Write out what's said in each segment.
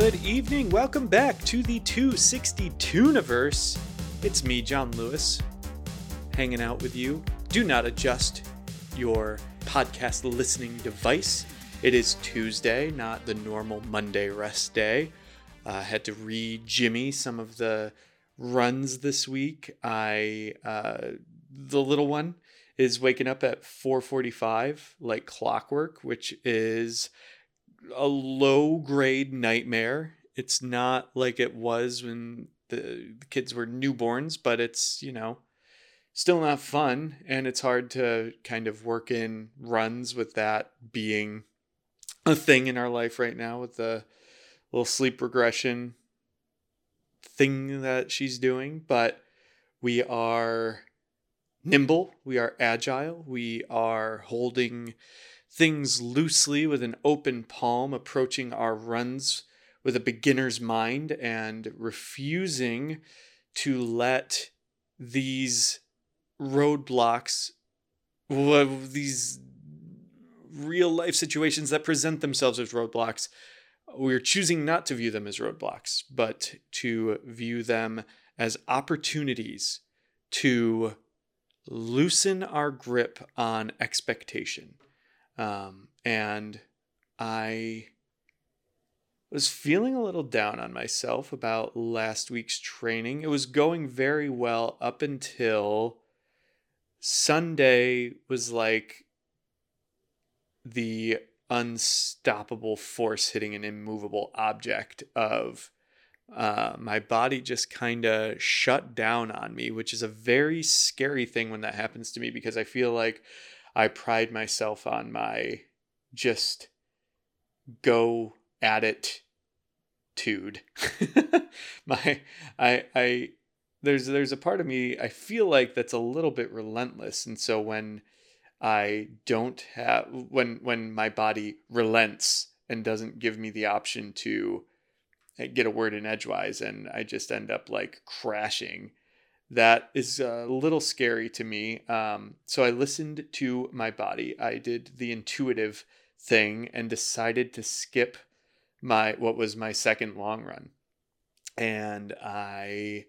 good evening. Welcome back to the 262 universe. It's me, John Louis, hanging out with you. Do not adjust your podcast listening device. It is Tuesday, not the normal Monday rest day. I had to read Jimmy some of the runs this week. I uh, the little one is waking up at 4:45 like clockwork, which is a low grade nightmare. It's not like it was when the, the kids were newborns, but it's, you know, still not fun and it's hard to kind of work in runs with that being a thing in our life right now with the little sleep regression thing that she's doing, but we are nimble, we are agile, we are holding things loosely with an open palm, approaching our runs with a beginner's mind and refusing to let these roadblocks, these real life situations that present themselves as roadblocks, we're choosing not to view them as roadblocks, but to view them as opportunities to loosen our grip on expectation. Um, and I was feeling a little down on myself about last week's training. It was going very well up until Sunday was like the unstoppable force hitting an immovable object of uh, my body just kind of shut down on me, which is a very scary thing when that happens to me because I feel like I pride myself on my just go at it tude. my I I there's there's a part of me I feel like that's a little bit relentless and so when I don't have when when my body relents and doesn't give me the option to get a word in edgewise and I just end up like crashing that is a little scary to me. Um, so I listened to my body. I did the intuitive thing and decided to skip my what was my second long run. And I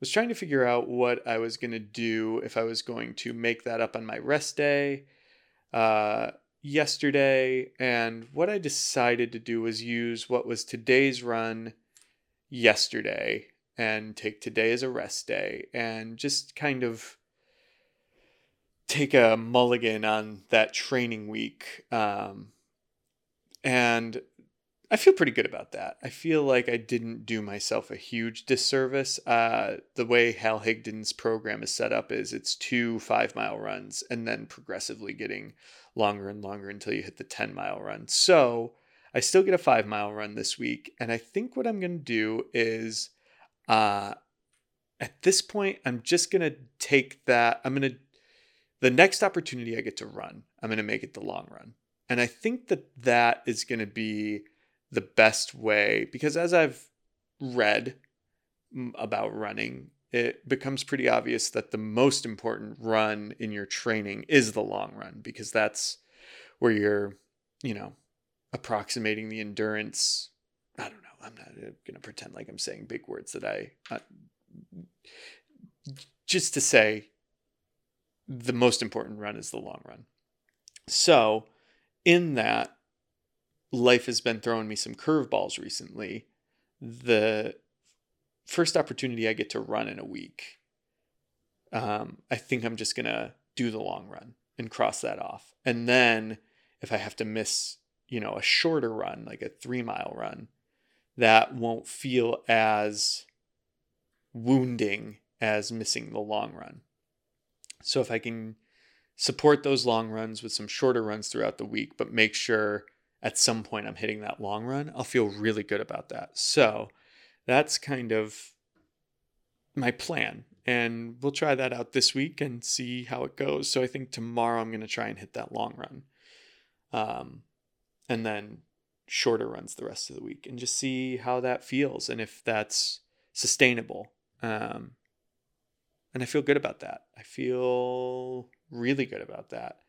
was trying to figure out what I was going to do if I was going to make that up on my rest day uh, yesterday. And what I decided to do was use what was today's run yesterday and take today as a rest day and just kind of take a mulligan on that training week. Um, and I feel pretty good about that. I feel like I didn't do myself a huge disservice. Uh, the way Hal Higdon's program is set up is it's two five mile runs and then progressively getting longer and longer until you hit the 10 mile run. So I still get a five mile run this week. And I think what I'm going to do is uh, at this point, I'm just going to take that. I'm going to, the next opportunity I get to run, I'm going to make it the long run. And I think that that is going to be the best way because as I've read about running, it becomes pretty obvious that the most important run in your training is the long run because that's where you're, you know, approximating the endurance. I don't know I'm not uh, going to pretend like I'm saying big words that I, uh, just to say the most important run is the long run. So, in that, life has been throwing me some curveballs recently. The first opportunity I get to run in a week, um, I think I'm just going to do the long run and cross that off. And then if I have to miss, you know, a shorter run, like a three mile run, that won't feel as wounding as missing the long run. So if I can support those long runs with some shorter runs throughout the week, but make sure at some point I'm hitting that long run, I'll feel really good about that. So that's kind of my plan. And we'll try that out this week and see how it goes. So I think tomorrow I'm going to try and hit that long run. Um, and then shorter runs the rest of the week and just see how that feels and if that's sustainable. Um, and I feel good about that. I feel really good about that.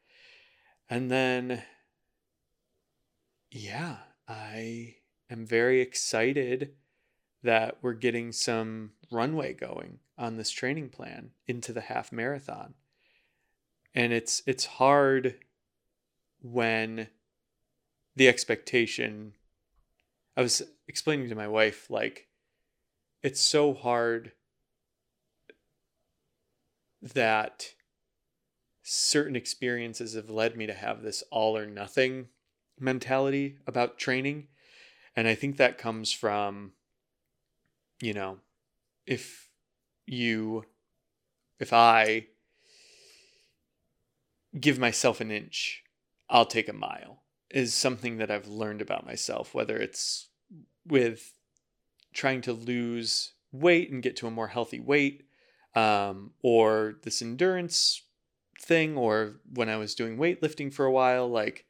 And then, yeah, I am very excited that we're getting some runway going on this training plan into the half marathon. And it's it's hard when the expectation I was explaining to my wife like it's so hard that certain experiences have led me to have this all or nothing mentality about training. And I think that comes from, you know, if you, if I give myself an inch, I'll take a mile, is something that I've learned about myself, whether it's with trying to lose weight and get to a more healthy weight, um, or this endurance thing, or when I was doing weightlifting for a while, like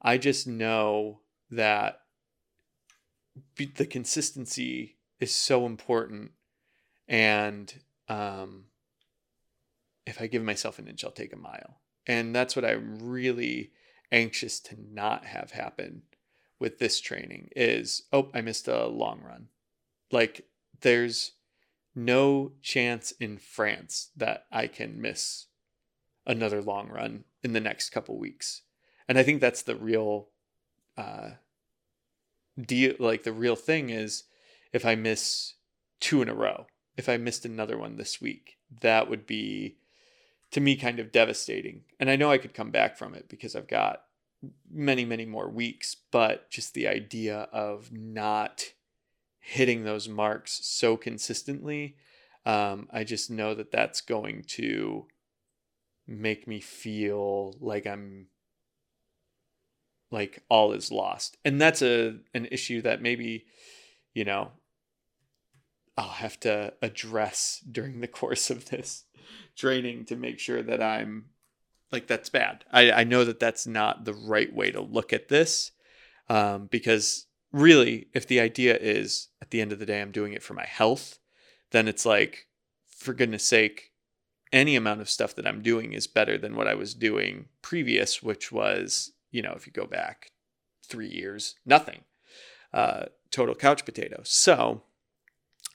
I just know that the consistency is so important. And um, if I give myself an inch, I'll take a mile. And that's what I'm really anxious to not have happen with this training is oh, I missed a long run. Like there's no chance in France that I can miss another long run in the next couple weeks and I think that's the real uh, deal. Like the real thing is, if I miss two in a row, if I missed another one this week, that would be to me kind of devastating. And I know I could come back from it because I've got many, many more weeks, but just the idea of not hitting those marks so consistently, um, I just know that that's going to make me feel like I'm like all is lost. And that's a an issue that maybe, you know, I'll have to address during the course of this training to make sure that I'm like that's bad. I, I know that that's not the right way to look at this um, because really, if the idea is at the end of the day I'm doing it for my health, then it's like, for goodness sake, any amount of stuff that I'm doing is better than what I was doing previous, which was you know, if you go back three years, nothing. Uh, total couch potato. So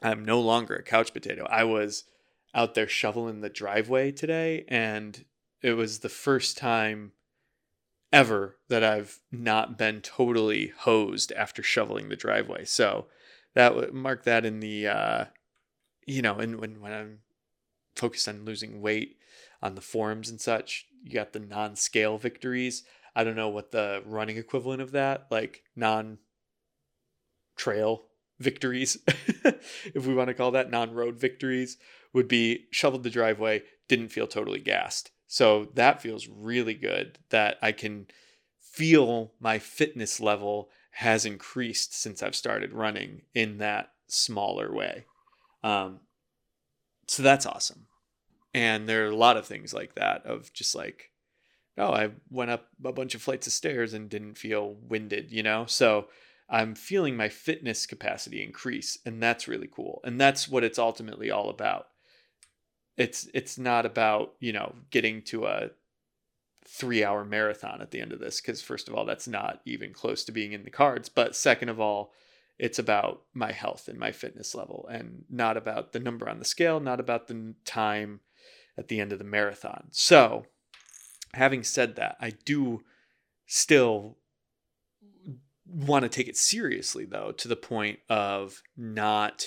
I'm no longer a couch potato. I was out there shoveling the driveway today, and it was the first time ever that I've not been totally hosed after shoveling the driveway. So that would mark that in the, uh, you know, and when, when I'm focused on losing weight on the forums and such, you got the non scale victories. I don't know what the running equivalent of that, like non trail victories, if we want to call that non road victories, would be shoveled the driveway, didn't feel totally gassed. So that feels really good that I can feel my fitness level has increased since I've started running in that smaller way. Um, so that's awesome. And there are a lot of things like that of just like oh, I went up a bunch of flights of stairs and didn't feel winded, you know? So I'm feeling my fitness capacity increase, and that's really cool. And that's what it's ultimately all about. It's it's not about, you know, getting to a 3-hour marathon at the end of this cuz first of all, that's not even close to being in the cards, but second of all, it's about my health and my fitness level and not about the number on the scale, not about the time at the end of the marathon. So, having said that, I do still want to take it seriously though to the point of not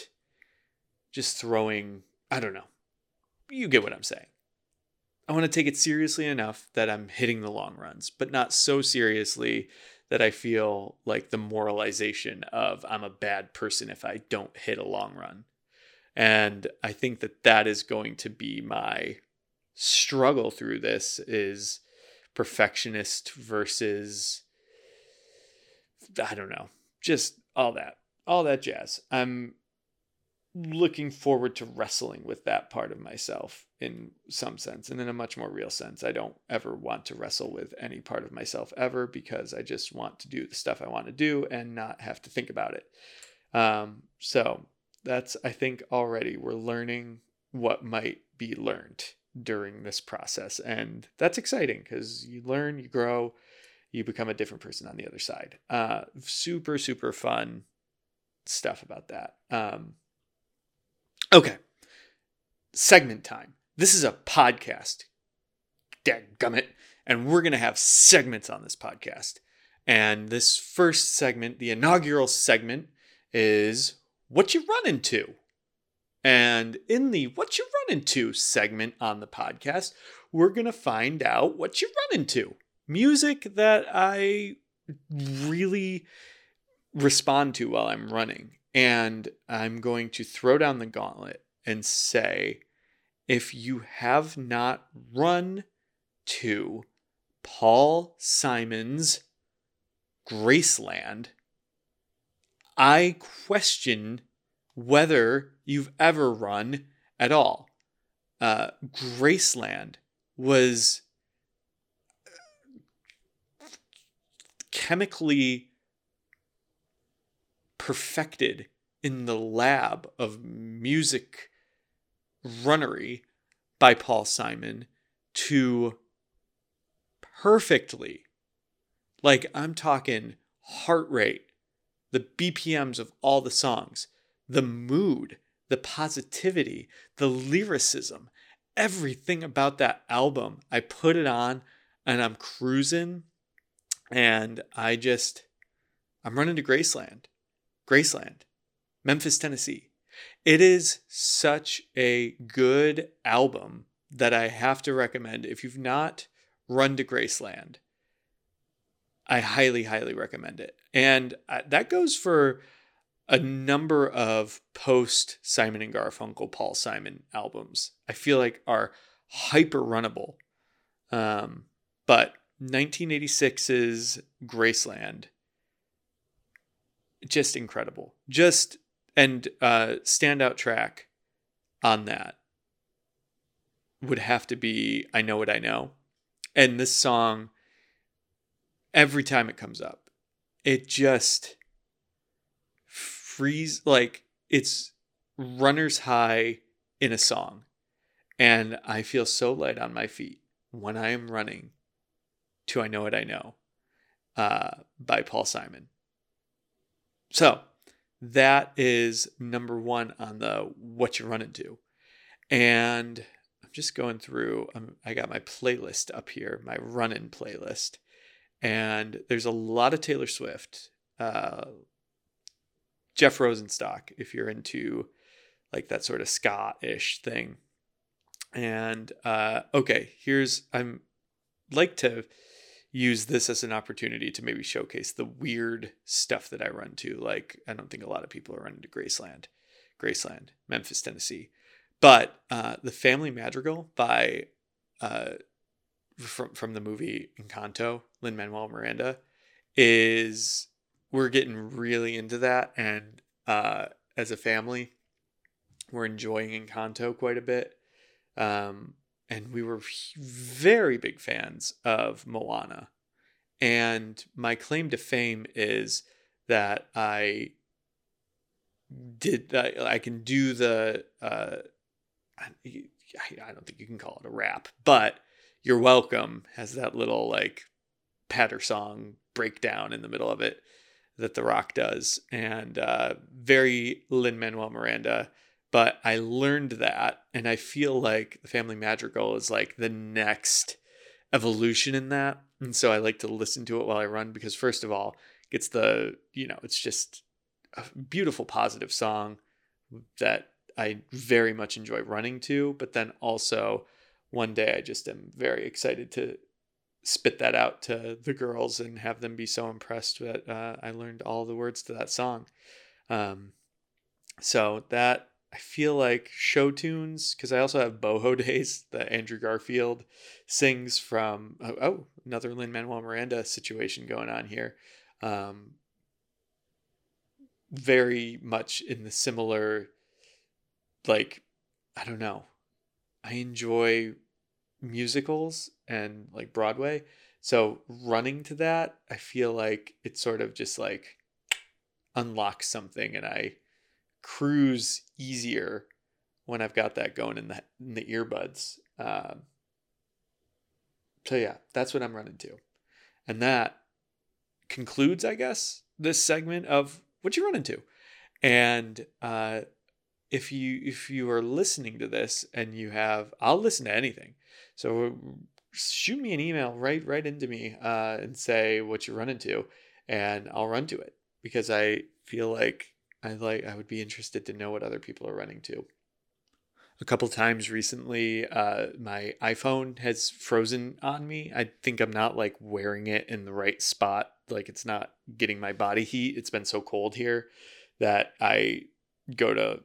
just throwing I don't know. You get what I'm saying. I want to take it seriously enough that I'm hitting the long runs, but not so seriously that I feel like the moralization of I'm a bad person if I don't hit a long run. And I think that that is going to be my struggle through this is perfectionist versus I don't know, just all that, all that jazz. I'm looking forward to wrestling with that part of myself in some sense and in a much more real sense. I don't ever want to wrestle with any part of myself ever because I just want to do the stuff I want to do and not have to think about it. Um, so that's, I think, already we're learning what might be learned during this process. And that's exciting because you learn, you grow, you become a different person on the other side. Uh, super, super fun stuff about that. Um, okay. Segment time. This is a podcast. Dadgummit. And we're going to have segments on this podcast. And this first segment, the inaugural segment, is What You Run Into. And in the What You Run Into segment on the podcast, we're going to find out what you run into. Music that I really respond to while I'm running. And I'm going to throw down the gauntlet and say if you have not run to Paul Simon's Graceland, I question whether you've ever run at all. Uh, Graceland was chemically perfected in the lab of music runnery by Paul Simon to perfectly, like I'm talking heart rate, the BPMs of all the songs, the mood, the positivity, the lyricism, everything about that album. I put it on and I'm cruising and I just, I'm running to Graceland, Graceland, Memphis, Tennessee. It is such a good album that I have to recommend. If you've not run to Graceland, I highly, highly recommend it. And uh, that goes for a number of post Simon and Garfunkel Paul Simon albums. I feel like are hyper runnable. Um, but 1986's Graceland, just incredible. Just and uh, standout track on that would have to be I Know What I Know. And this song, every time it comes up, it just freeze like it's runner's high in a song. And I feel so light on my feet when I am running to I Know What I Know uh, by Paul Simon. So that is number one on the what you run into. And I'm just going through, um, I got my playlist up here, my run in playlist. And there's a lot of Taylor Swift, uh, Jeff Rosenstock, if you're into like that sort of ska ish thing. And uh, okay, here's I'm like to use this as an opportunity to maybe showcase the weird stuff that I run to. Like I don't think a lot of people are running to Graceland, Graceland, Memphis, Tennessee. But uh, the Family Madrigal by uh, from from the movie Encanto, Lin Manuel Miranda, is we're getting really into that, and uh, as a family, we're enjoying Encanto quite a bit. Um, and we were very big fans of Moana. And my claim to fame is that I did I, I can do the uh, I don't think you can call it a rap, but "You're Welcome" has that little like patter song breakdown in the middle of it that The Rock does, and uh, very Lin Manuel Miranda. But I learned that, and I feel like the Family Madrigal is like the next evolution in that. And so I like to listen to it while I run because, first of all, it's the, you know, it's just a beautiful, positive song that I very much enjoy running to. But then also, one day I just am very excited to spit that out to the girls and have them be so impressed that uh, I learned all the words to that song. Um, so that I feel like show tunes because I also have Boho Days that Andrew Garfield sings from. Oh, oh another Lin Manuel Miranda situation going on here. Um, very much in the similar, like, I don't know. I enjoy musicals and like Broadway. So running to that, I feel like it sort of just like unlocks something and I cruise easier when I've got that going in the in the earbuds. Um, so yeah, that's what I'm running to, and that concludes, I guess, this segment of what you run into. And uh, if you if you are listening to this and you have, I'll listen to anything. So shoot me an email right right into me uh, and say what you run into, and I'll run to it because I feel like I like I would be interested to know what other people are running to. A couple times recently, uh, my iPhone has frozen on me. I think I'm not like wearing it in the right spot. Like it's not getting my body heat. It's been so cold here that I go to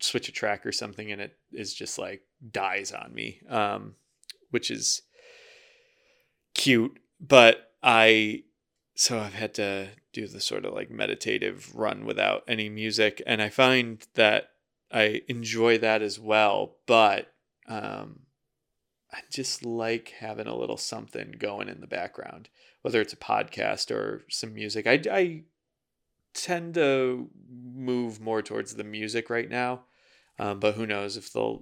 switch a track or something and it is just like dies on me. Um, which is cute, but I so I've had to do the sort of like meditative run without any music and I find that I enjoy that as well, but um I just like having a little something going in the background, whether it's a podcast or some music. I, I tend to move more towards the music right now, um, but who knows if the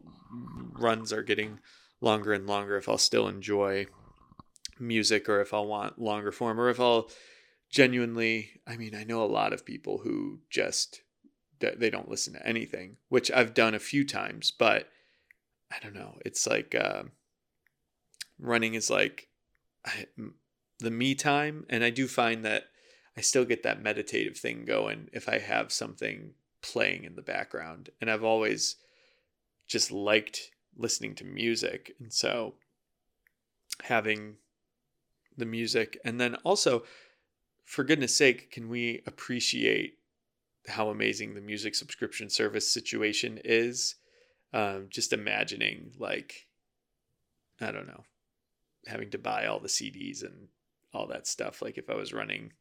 runs are getting longer and longer if I'll still enjoy music or if I'll want longer form or if I'll genuinely I mean I know a lot of people who just they don't listen to anything which I've done a few times but I don't know it's like uh, running is like I, the me time and I do find that I still get that meditative thing going if I have something playing in the background and I've always just liked listening to music. And so having the music. And then also for goodness sake can we appreciate how amazing the music subscription service situation is? Um, just imagining like i don't know having to buy all the cds and all that stuff like if i was running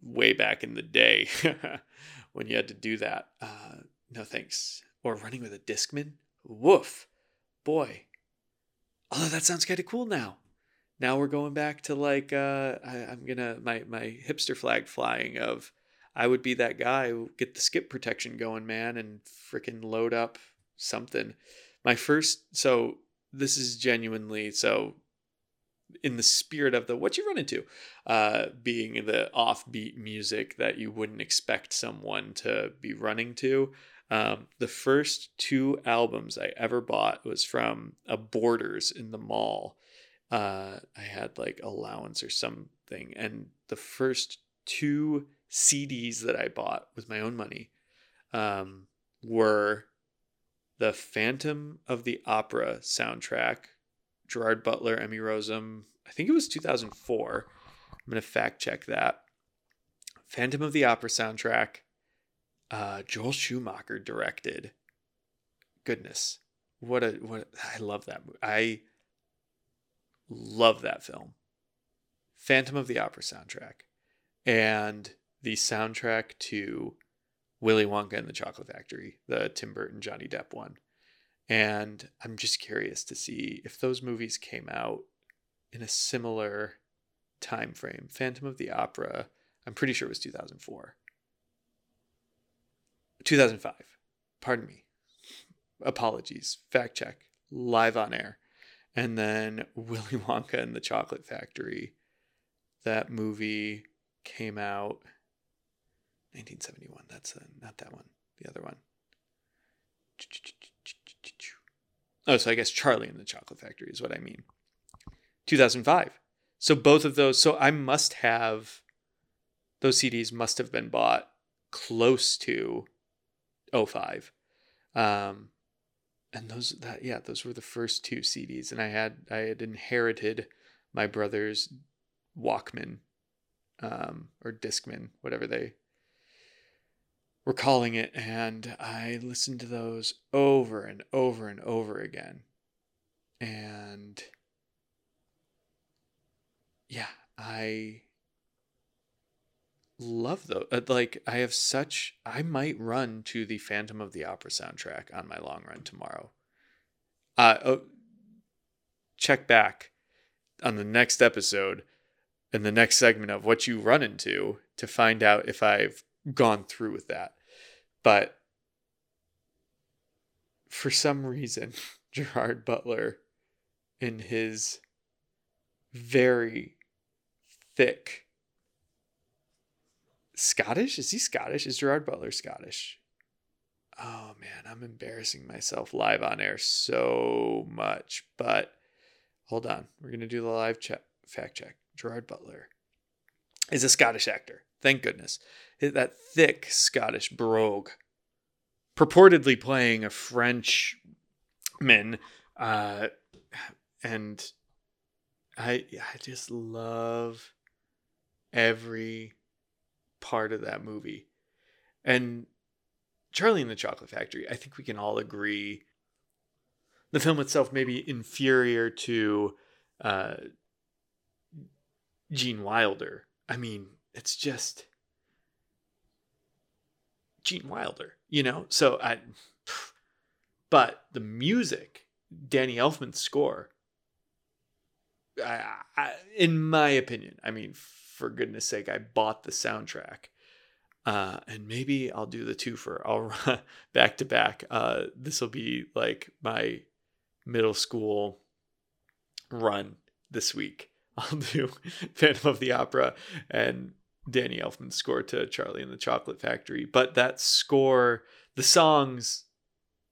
way back in the day when you had to do that. Uh, no thanks. Or running with a discman? Woof. Boy, Although that sounds kind of cool now. Now we're going back to like uh, I, am gonna my my hipster flag flying of I would be that guy who get the skip protection going, man, and freaking load up something. My first so this is genuinely so in the spirit of the what you run into uh, being the offbeat music that you wouldn't expect someone to be running to um, the first two albums I ever bought was from a Borders in the mall. Uh, I had like allowance or something, and the first two CDs that I bought with my own money um, were the Phantom of the Opera soundtrack, Gerard Butler, Emmy Rossum. I think it was 2004. I'm gonna fact check that. Phantom of the Opera soundtrack, uh, Joel Schumacher directed. Goodness, what a what! I love that. Movie. I love that film. Phantom of the Opera soundtrack, and the soundtrack to Willy Wonka and the Chocolate Factory, the Tim Burton Johnny Depp one. And I'm just curious to see if those movies came out in a similar time frame. Phantom of the Opera, I'm pretty sure it was 2004. 2005. Pardon me. Apologies. Fact check. Live on air. And then Willy Wonka and the Chocolate Factory. That movie came out 1971. That's a, not that one. The other one. Oh, so I guess Charlie and the Chocolate Factory is what I mean. 2005. So both of those. So I must have those CDs must have been bought close to 05. Um, and those that yeah, those were the first two CDs, and I had I had inherited my brother's Walkman, um, or Discman, whatever they were calling it, and I listened to those over and over and over again, and yeah, I love those. Uh, like I have such. I might run to the Phantom of the Opera soundtrack on my long run tomorrow. Uh, oh, check back on the next episode in the next segment of what you run into to find out if I've gone through with that. But for some reason, Gerard Butler, in his very thick Scottish? Is he Scottish? Is Gerard Butler Scottish? Oh man, I'm embarrassing myself live on air so much. But hold on, we're gonna do the live check, fact check. Gerard Butler is a Scottish actor. Thank goodness. That thick Scottish brogue, purportedly playing a Frenchman, uh, and I I just love every part of that movie. And Charlie and the Chocolate Factory, I think we can all agree the film itself may be inferior to uh, Gene Wilder. I mean, it's just Gene Wilder, you know? So I but the music, Danny Elfman's score, I, I, in my opinion, I mean, for goodness sake, I bought the soundtrack. Uh, and maybe I'll do the two for I'll run back to back. Uh, this will be like my middle school run this week. I'll do Phantom of the Opera and Danny Elfman's score to Charlie and the Chocolate Factory. But that score, the songs,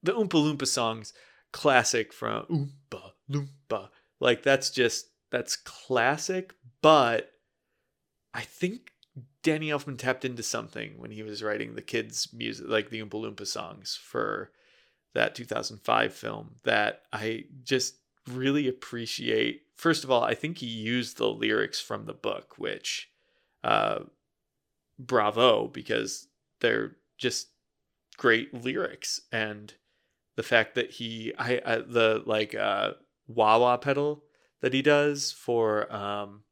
the Oompa Loompa songs, classic from Oompa Loompa. Like that's just that's classic, but I think Danny Elfman tapped into something when he was writing the kids' music, like the Oompa Loompa songs for that 2005 film that I just really appreciate. First of all, I think he used the lyrics from the book, which uh, bravo, because they're just great lyrics. And the fact that he, I, I the like uh, wah wah pedal that he does for um,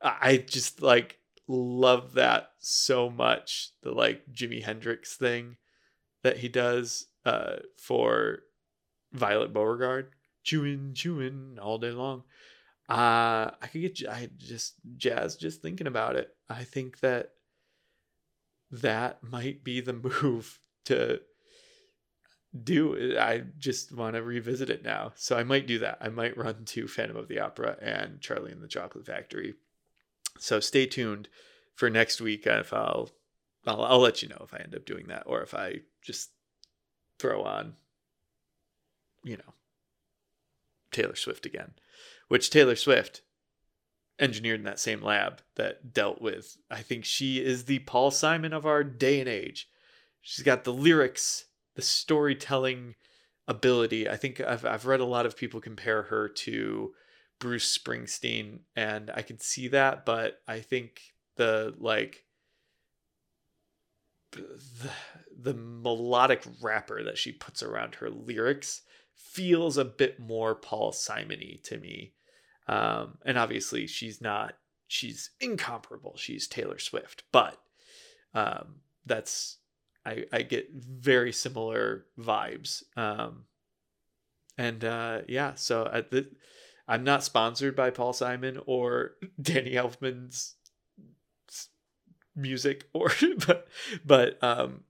I just like love that so much. The like Jimi Hendrix thing that he does uh, for Violet Beauregarde, chewing, chewing all day long. Uh, I could get I just jazz just thinking about it. I think that that might be the move to do. I just want to revisit it now. So I might do that. I might run to Phantom of the Opera and Charlie and the Chocolate Factory. So stay tuned for next week if I'll I'll, I'll let you know if I end up doing that or if I just throw on you know Taylor Swift again, which Taylor Swift engineered in that same lab that dealt with I think she is the Paul Simon of our day and age. She's got the lyrics the storytelling ability. I think I've I've read a lot of people compare her to Bruce Springsteen, and I can see that, but I think the like the, the melodic wrapper that she puts around her lyrics feels a bit more Paul Simony to me. Um, and obviously she's not she's incomparable. She's Taylor Swift, but um, that's I, I get very similar vibes. Um, and uh, yeah, so at the, I'm not sponsored by Paul Simon or Danny Elfman's music, or but but um,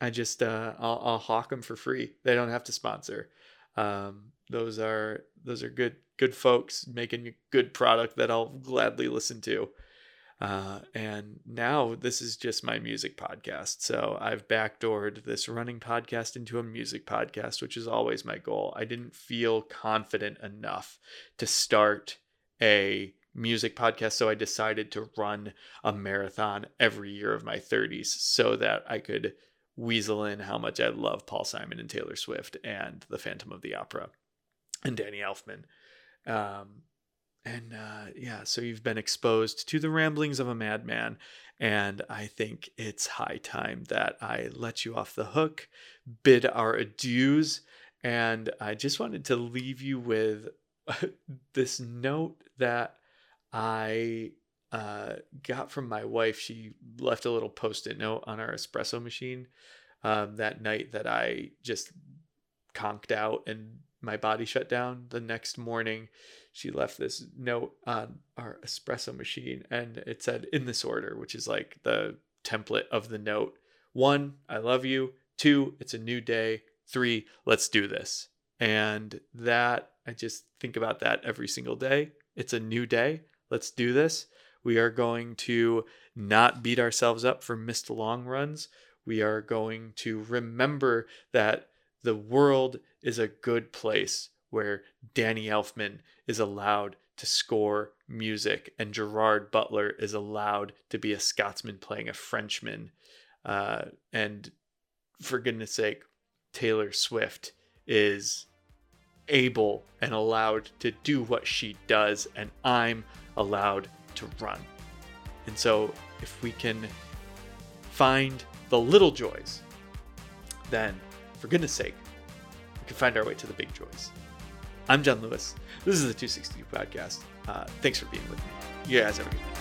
I just uh, I'll, I'll hawk them for free. They don't have to sponsor. Um, those are those are good good folks making a good product that I'll gladly listen to. Uh, and now this is just my music podcast. So I've backdoored this running podcast into a music podcast, which is always my goal. I didn't feel confident enough to start a music podcast. So I decided to run a marathon every year of my 30s so that I could weasel in how much I love Paul Simon and Taylor Swift and the Phantom of the Opera and Danny Elfman. Um, and uh, yeah, so you've been exposed to the ramblings of a madman. And I think it's high time that I let you off the hook, bid our adieus. And I just wanted to leave you with this note that I uh, got from my wife. She left a little post it note on our espresso machine um, that night that I just conked out and my body shut down. The next morning, she left this note on our espresso machine and it said in this order, which is like the template of the note. One, I love you. Two, it's a new day. Three, let's do this. And that, I just think about that every single day. It's a new day. Let's do this. We are going to not beat ourselves up for missed long runs. We are going to remember that the world is a good place where Danny Elfman is allowed to score music and Gerard Butler is allowed to be a Scotsman playing a Frenchman. Uh, and for goodness sake, Taylor Swift is able and allowed to do what she does, and I'm allowed to run. And so, if we can find the little joys, then for goodness sake, we can find our way to the big joys. I'm John Louis. This is the 262 podcast. Uh, thanks for being with me. You guys have a good night.